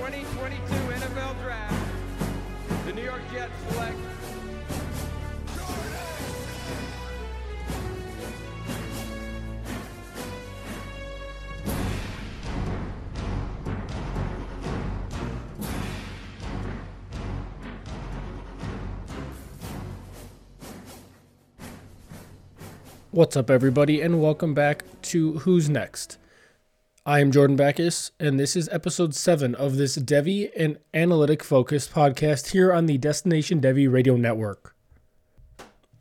2022 NFL Draft. The New York Jets select. What's up, everybody, and welcome back to Who's Next. I am Jordan Backes, and this is episode 7 of this Devy and analytic focused podcast here on the Destination Devy Radio Network.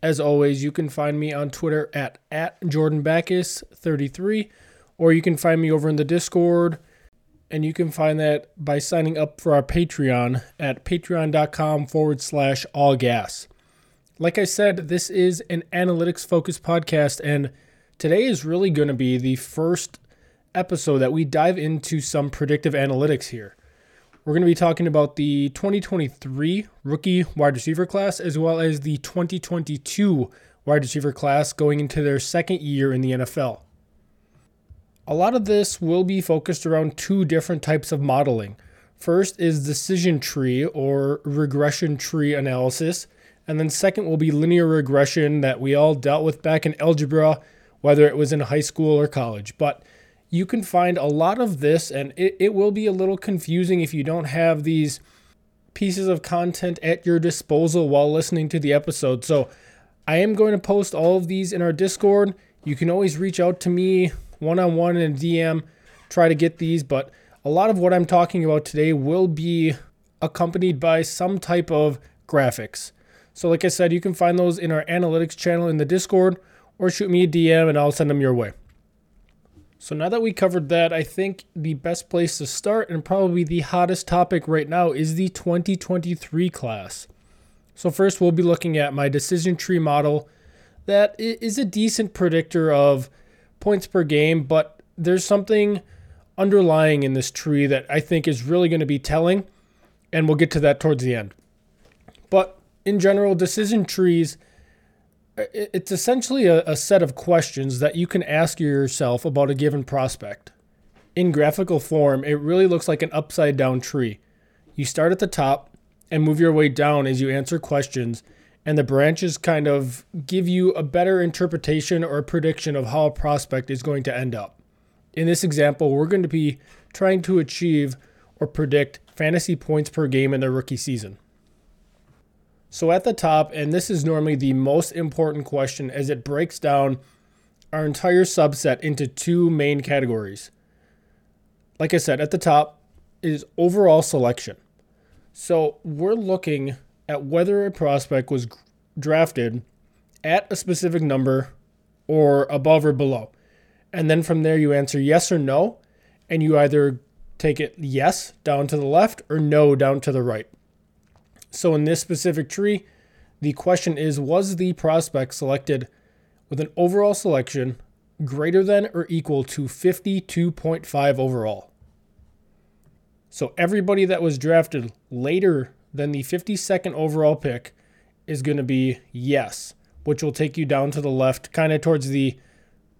As always, you can find me on Twitter at, at Jordan Backes33, or you can find me over in the Discord, and you can find that by signing up for our Patreon at patreon.com forward slash all gas. Like I said, this is an analytics focused podcast, and today is really going to be the first episode that we dive into some predictive analytics here. We're going to be talking about the 2023 rookie wide receiver class as well as the 2022 wide receiver class going into their second year in the NFL. A lot of this will be focused around two different types of modeling. First is decision tree or regression tree analysis. And then second will be linear regression that we all dealt with back in algebra, whether it was in high school or college. But you can find a lot of this, and it, it will be a little confusing if you don't have these pieces of content at your disposal while listening to the episode. So I am going to post all of these in our Discord. You can always reach out to me one on one in a DM, try to get these. But a lot of what I'm talking about today will be accompanied by some type of graphics. So, like I said, you can find those in our analytics channel in the Discord or shoot me a DM and I'll send them your way. So, now that we covered that, I think the best place to start and probably the hottest topic right now is the 2023 class. So, first, we'll be looking at my decision tree model that is a decent predictor of points per game, but there's something underlying in this tree that I think is really going to be telling, and we'll get to that towards the end. But in general, decision trees, it's essentially a, a, set of questions that you can ask yourself about a given prospect. In graphical form, it really looks like an upside down tree. You start at the top and move your way down as you answer questions, and the branches kind of give you a better interpretation or prediction of how a prospect is going to end up. In this example, we're going to be trying to achieve or predict fantasy points per game in their rookie season. So at the top, and this is normally the most important question as it breaks down our entire subset into two main categories. Like I said, at the top is overall selection. So we're looking at whether a prospect was drafted at a specific number or above or below. And then from there, you answer yes or no, and you either take it yes down to the left or no down to the right. So in this specific tree, the question is Was the prospect selected with an overall selection greater than or equal to 52.5 overall? So everybody that was drafted later than the 52nd overall pick is going to be yes, which will take you down to the left, kind of towards the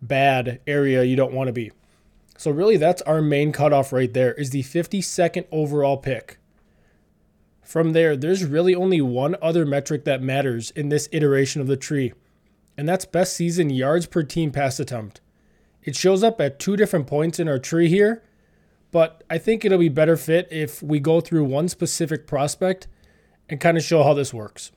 bad area you don't want to be. So really that's our main cutoff right there is the 52nd overall pick. From there, there's really only one other metric that matters in this iteration of the tree, and that's best season yards per team pass attempt. It shows up at two different points in our tree here, but I think it'll be better fit if we go through one specific prospect and kind of show how this works.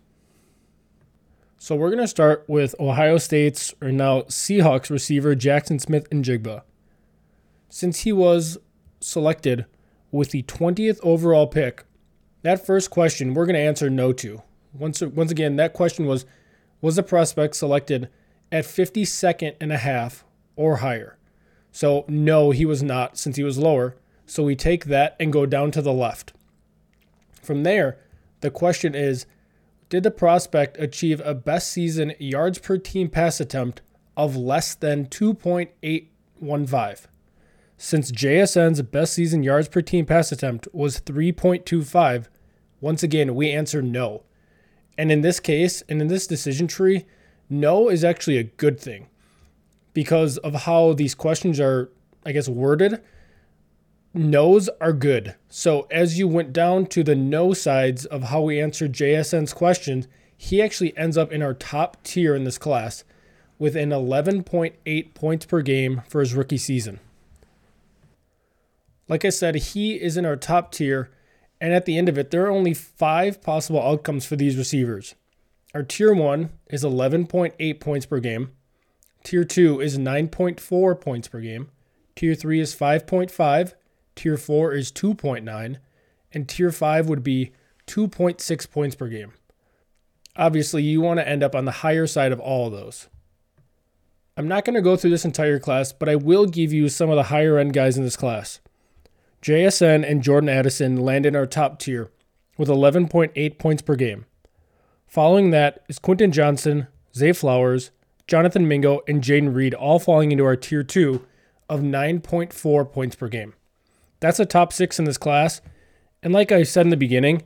So we're going to start with Ohio State's or now Seahawks receiver Jackson Smith-Njigba. Since he was selected with the 20th overall pick, that first question we're going to answer no to. Once once again, that question was was the prospect selected at 52nd and a half or higher? So no, he was not since he was lower. So we take that and go down to the left. From there, the question is Did the prospect achieve a best season yards per team pass attempt of less than 2.815? Since JSN's best season yards per team pass attempt was 3.25, once again, we answer no. And in this case, and in this decision tree, no is actually a good thing because of how these questions are, I guess, worded no's are good. So as you went down to the no sides of how we answered JSN's questions, he actually ends up in our top tier in this class with an 11.8 points per game for his rookie season. Like I said, he is in our top tier, and at the end of it, there are only five possible outcomes for these receivers. Our tier one is 11.8 points per game. Tier two is 9.4 points per game. Tier three is 5.5. Tier 4 is 2.9, and Tier 5 would be 2.6 points per game. Obviously, you want to end up on the higher side of all of those. I'm not going to go through this entire class, but I will give you some of the higher end guys in this class. JSN and Jordan Addison land in our top tier with 11.8 points per game. Following that is Quentin Johnston, Zay Flowers, Jonathan Mingo, and Jayden Reed all falling into our tier 2 of 9.4 points per game. That's a top six in this class. And like I said in the beginning,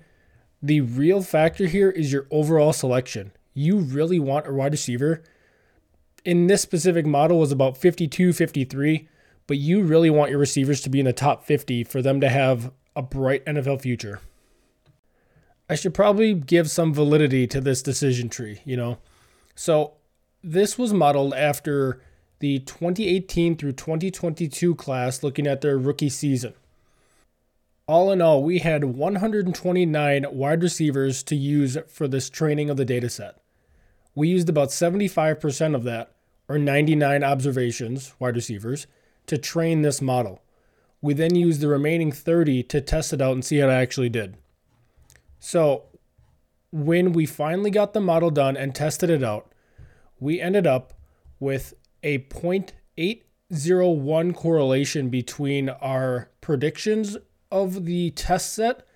the real factor here is your overall selection. You really want a wide receiver. In this specific model was about 52, 53, but you really want your receivers to be in the top 50 for them to have a bright NFL future. I should probably give some validity to this decision tree, you know. So, this was modeled after the 2018 through 2022 class looking at their rookie season all in all, we had 129 wide receivers to use for this training of the data set. We used about 75% of that, or 99 observations, wide receivers, to train this model. We then used the remaining 30 to test it out and see how it actually did. So, when we finally got the model done and tested it out, we ended up with a 0.801 correlation between our predictions of the test set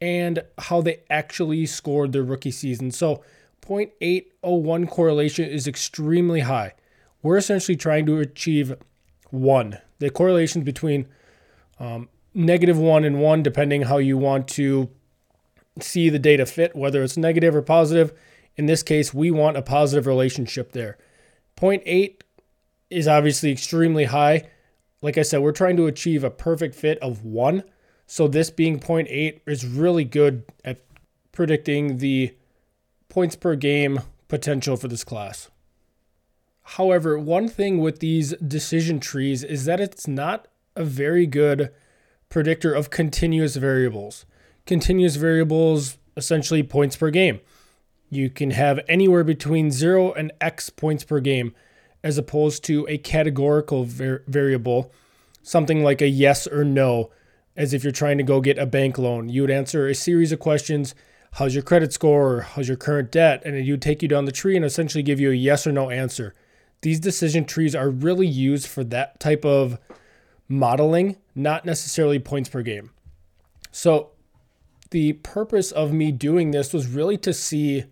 and how they actually scored their rookie season. So 0.801 correlation is extremely high. We're essentially trying to achieve one. The correlations between um, negative one and one, depending how you want to see the data fit, whether it's negative or positive. In this case, we want a positive relationship there. 0.8 is obviously extremely high. Like I said, we're trying to achieve a perfect fit of one. So this being 0.8 is really good at predicting the points per game potential for this class. However, one thing with these decision trees is that it's not a very good predictor of continuous variables. Continuous variables, essentially points per game. You can have anywhere between 0 and x points per game, as opposed to a categorical var- variable something like a yes or no, as if you're trying to go get a bank loan. You would answer a series of questions How's your credit score? How's your current debt? And it would take you down the tree and essentially give you a yes or no answer. These decision trees are really used for that type of modeling, not necessarily points per game. So, the purpose of me doing this was really to see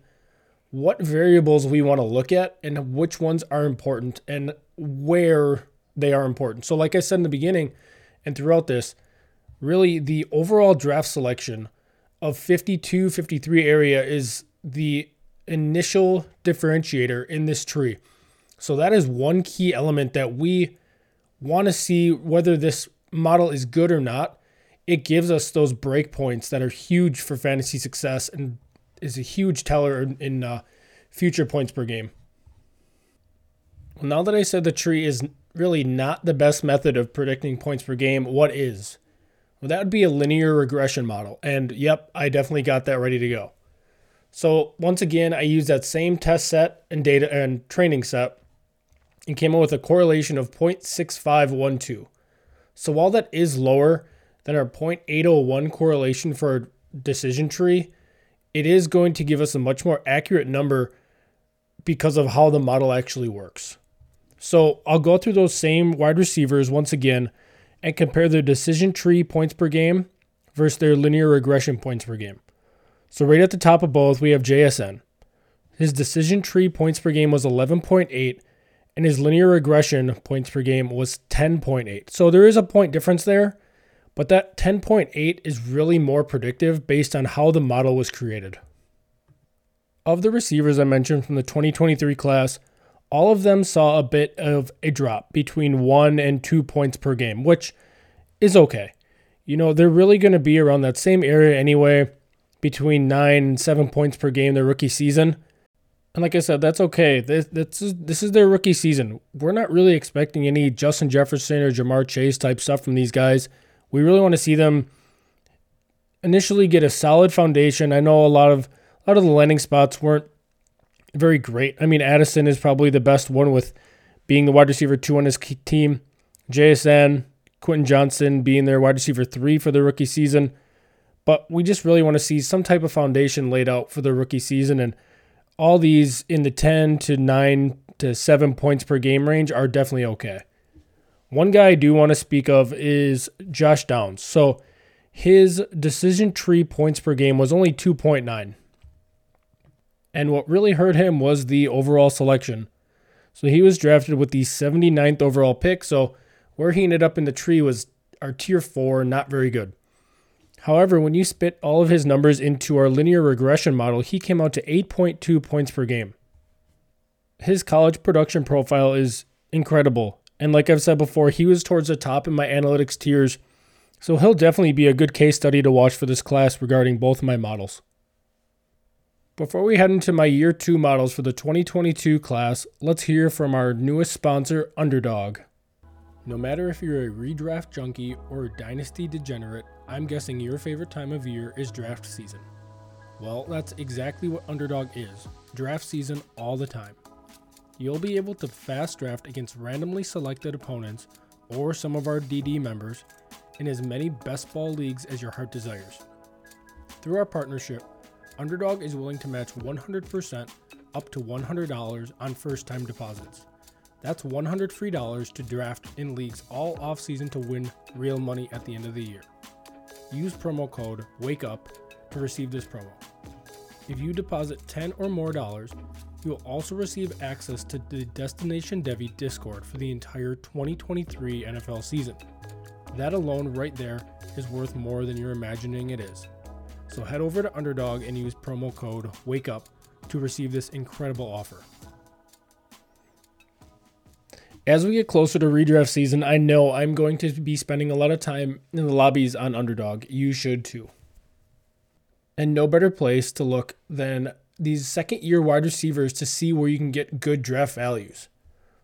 what variables we want to look at and which ones are important and where they are important. So, like I said in the beginning and throughout this, really the overall draft selection of 52 53 area is the initial differentiator in this tree. So that is one key element that we want to see whether this model is good or not. It gives us those breakpoints that are huge for fantasy success and is a huge teller in, uh, future points per game. Well, now that I said the tree is really not the best method of predicting points per game, what is? Well, that would be a linear regression model. And yep, I definitely got that ready to go. So once again, I use that same test set and data and training set and came up with a correlation of 0.6512. So while that is lower than our 0.801 correlation for a decision tree, it is going to give us a much more accurate number because of how the model actually works. So I'll go through those same wide receivers once again and compare their decision tree points per game versus their linear regression points per game. So right at the top of both, we have JSN. His decision tree points per game was 11.8 and his linear regression points per game was 10.8. So there is a point difference there, but that 10.8 is really more predictive based on how the model was created. Of the receivers I mentioned from the 2023 class, all of them saw a bit of a drop between one and two points per game, which is okay. You know, they're really going to be around that same area anyway, between nine and seven points per game their rookie season. And like I said, that's okay. This, this, is, this is their rookie season. We're not really expecting any Justin Jefferson or Ja'Marr Chase type stuff from these guys. We really want to see them initially get a solid foundation. I know a lot of a lot of the landing spots weren't very great. I mean, Addison is probably the best one with being the wide receiver two on his team. JSN, Quentin Johnston being their wide receiver three for the rookie season. But we just really want to see some type of foundation laid out for the rookie season. And all these in the 10 to 9 to 7 points per game range are definitely okay. One guy I do want to speak of is Josh Downs. So his decision tree points per game was only 2.9. And what really hurt him was the overall selection. So he was drafted with the 79th overall pick. So where he ended up in the tree was our tier four, not very good. However, when you spit all of his numbers into our linear regression model, he came out to 8.2 points per game. His college production profile is incredible. And like I've said before, he was towards the top in my analytics tiers. So he'll definitely be a good case study to watch for this class regarding both my models. Before we head into my year two models for the 2022 class, let's hear from our newest sponsor, Underdog. No matter if you're a redraft junkie or a dynasty degenerate, I'm guessing your favorite time of year is draft season. Well, that's exactly what Underdog is draft season all the time. You'll be able to fast draft against randomly selected opponents or some of our DD members in as many best ball leagues as your heart desires. Through our partnership, Underdog is willing to match 100% up to $100 on first time deposits. That's 100 free dollars to draft in leagues all offseason to win real money at the end of the year. Use promo code WAKEUP to receive this promo. If you deposit 10 or more dollars, you will also receive access to the Destination Devy Discord for the entire 2023 NFL season. That alone, right there, is worth more than you're imagining it is. So head over to Underdog and use promo code WAKEUP to receive this incredible offer. As we get closer to redraft season, I know I'm going to be spending a lot of time in the lobbies on Underdog. You should too. And no better place to look than these second year wide receivers to see where you can get good draft values.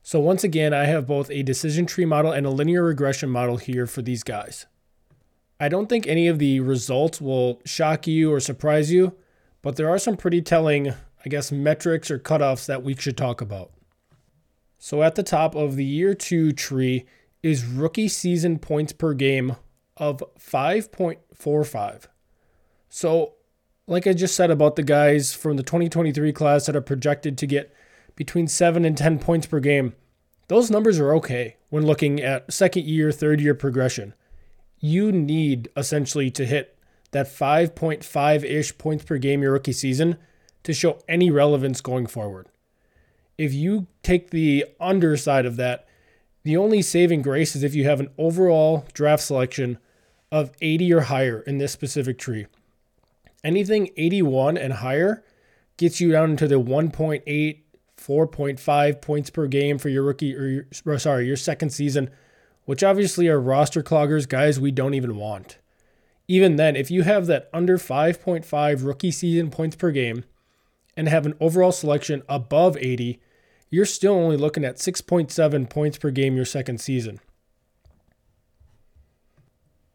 So, once again, I have both a decision tree model and a linear regression model here for these guys. I don't think any of the results will shock you or surprise you, but there are some pretty telling, I guess, metrics or cutoffs that we should talk about. So at the top of the year two tree is rookie season points per game of 5.45. So, like I just said about the guys from the 2023 class that are projected to get between 7 and 10 points per game, those numbers are okay when looking at second year, third year progression you need essentially to hit that 5.5 ish points per game your rookie season to show any relevance going forward. If you take the underside of that, the only saving grace is if you have an overall draft selection of 80 or higher in this specific tree. Anything 81 and higher gets you down into the 1.8, 4.5 points per game for your rookie or your, sorry, your second season, which obviously are roster cloggers, guys we don't even want. Even then, if you have that under 5.5 rookie season points per game and have an overall selection above 80, you're still only looking at 6.7 points per game your second season.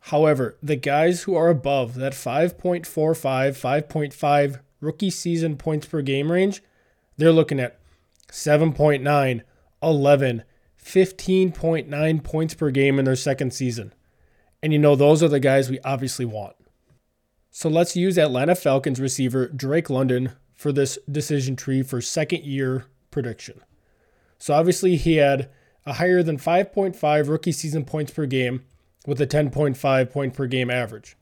However, the guys who are above that 5.45, 5.5 rookie season points per game range, they're looking at 7.9, 11, 15.9 points per game in their second season. And you know, those are the guys we obviously want. So let's use Atlanta Falcons receiver Drake London for this decision tree for second year prediction. So obviously, he had a higher than 5.5 rookie season points per game with a 10.5 point per game average.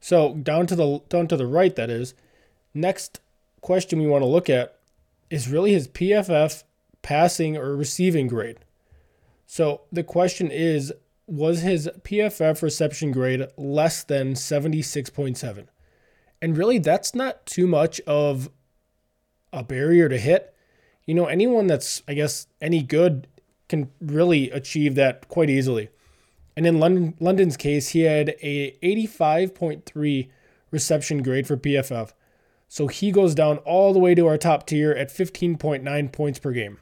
So down to the down to the right that is, next question we want to look at is really his PFF passing or receiving grade. So the question is was his PFF reception grade less than 76.7? And really that's not too much of a barrier to hit. You know, anyone that's I guess any good can really achieve that quite easily. And in London, London's case, he had a 85.3 reception grade for PFF. So he goes down all the way to our top tier at 15.9 points per game.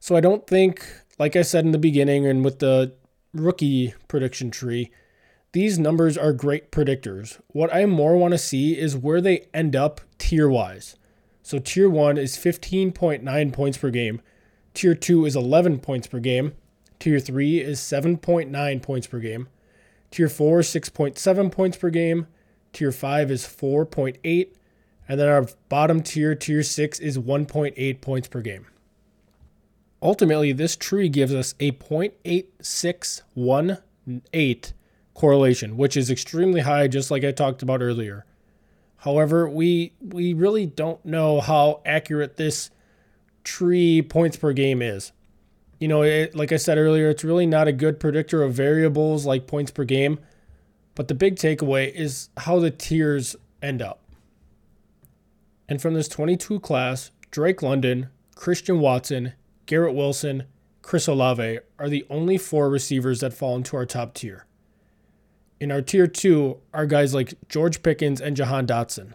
So I don't think, like I said in the beginning and with the rookie prediction tree, these numbers are great predictors. What I more want to see is where they end up tier wise. So tier 1 is 15.9 points per game, tier 2 is 11 points per game, Tier 3 is 7.9 points per game. Tier 4 is 6.7 points per game. Tier 5 is 4.8. And then our bottom tier, Tier 6, is 1.8 points per game. Ultimately, this tree gives us a 0.8618 correlation, which is extremely high, just like I talked about earlier. However, we we really don't know how accurate this tree points per game is you know, it, like I said earlier, it's really not a good predictor of variables like points per game. But the big takeaway is how the tiers end up. And from this 22 class, Drake London, Christian Watson, Garrett Wilson, Chris Olave are the only four receivers that fall into our top tier. In our tier two are guys like George Pickens and Jahan Dotson.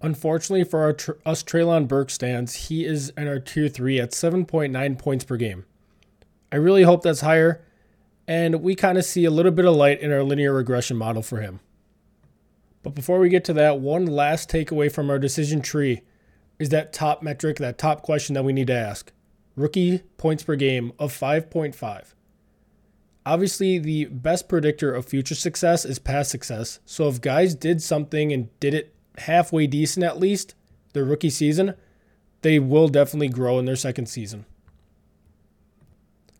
Unfortunately for our us Treylon Burke stands, he is in our tier three at 7.9 points per game. I really hope that's higher, and we kind of see a little bit of light in our linear regression model for him. But before we get to that, one last takeaway from our decision tree is that top metric, that top question that we need to ask rookie points per game of 5.5. Obviously, the best predictor of future success is past success. So if guys did something and did it halfway decent at least their rookie season, they will definitely grow in their second season.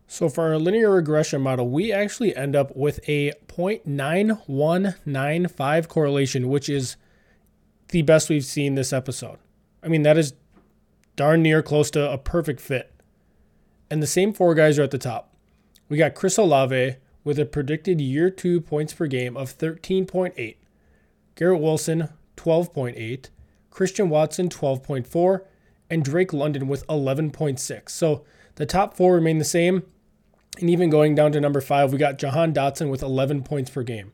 So for our linear regression model, we actually end up with a 0.9195 correlation, which is the best we've seen this episode. I mean, that is darn near close to a perfect fit. And the same four guys are at the top. We got Chris Olave with a predicted year two points per game of 13.8. Garrett Wilson 12.8, Christian Watson 12.4, and Drake London with 11.6. So the top four remain the same. And even going down to number five, we got Jahan Dotson with 11 points per game.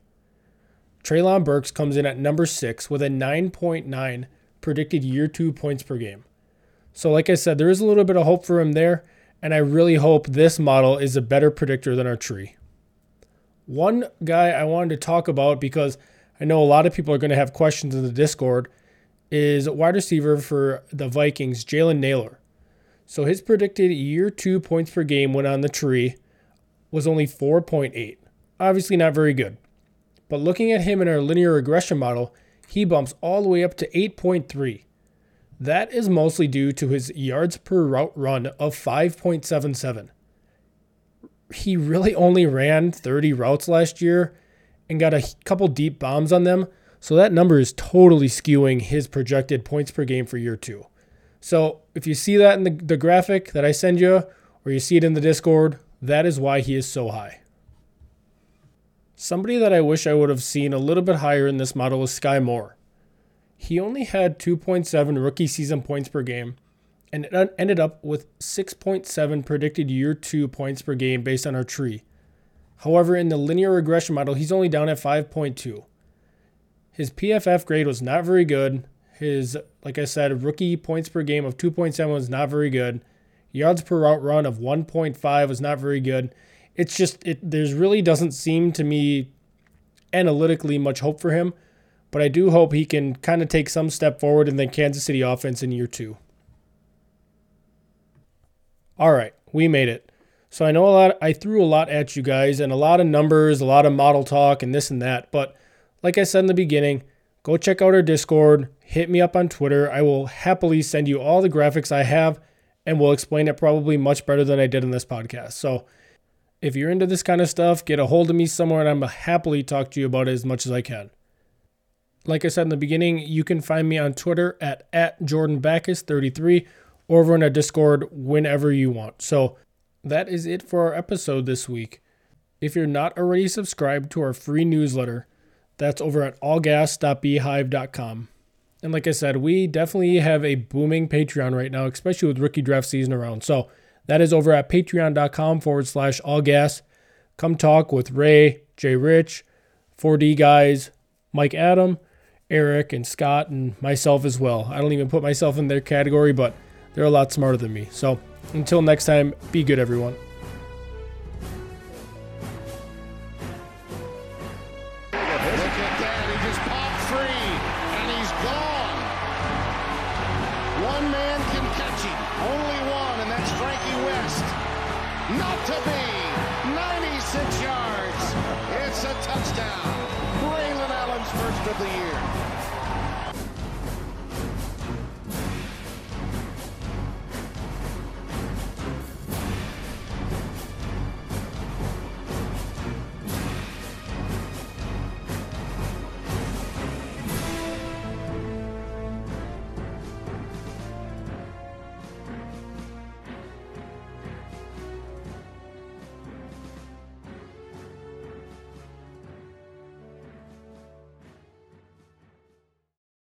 Treylon Burks comes in at number six with a 9.9 predicted year two points per game. So, like I said, there is a little bit of hope for him there, and I really hope this model is a better predictor than our tree. One guy I wanted to talk about because I know a lot of people are going to have questions in the Discord, is wide receiver for the Vikings, Jalen Nailor. So his predicted year two points per game when on the tree was only 4.8. Obviously, not very good. But looking at him in our linear regression model, he bumps all the way up to 8.3. That is mostly due to his yards per route run of 5.77. He really only ran 30 routes last year, and got a couple deep bombs on them. So that number is totally skewing his projected points per game for year two. So if you see that in the, the graphic that I send you, or you see it in the Discord, that is why he is so high. Somebody that I wish I would have seen a little bit higher in this model is Skyy Moore. He only had 2.7 rookie season points per game and it ended up with 6.7 predicted year two points per game based on our tree. However, in the linear regression model, he's only down at 5.2. His PFF grade was not very good. His, like I said, rookie points per game of 2.7 was not very good. Yards per route run of 1.5 was not very good. It's just, it there's really doesn't seem to me analytically much hope for him, but I do hope he can kind of take some step forward in the Kansas City offense in year two. All right, we made it. So I know a lot I threw a lot at you guys and a lot of numbers, a lot of model talk and this and that, but like I said in the beginning, go check out our Discord, hit me up on Twitter. I will happily send you all the graphics I have and will explain it probably much better than I did in this podcast. So if you're into this kind of stuff, get a hold of me somewhere and I'm happily talk to you about it as much as I can. Like I said in the beginning, you can find me on Twitter at, at Jordan 33 or over in a Discord whenever you want. So that is it for our episode this week. If you're not already subscribed to our free newsletter, that's over at allgas.beehiiv.com. And like I said, we definitely have a booming Patreon right now, especially with rookie draft season around. So that is over at patreon.com forward slash allgas. Come talk with Ray, Jay Rich, 4D guys, Mike Adam, Eric, and Scott, and myself as well. I don't even put myself in their category, but they're a lot smarter than me. So until next time, be good, everyone. Look at that. He just popped free, and he's gone. One man can catch him. Only one, and that's Frankie West. Not to be. 96 yards. It's a touchdown. First of the year.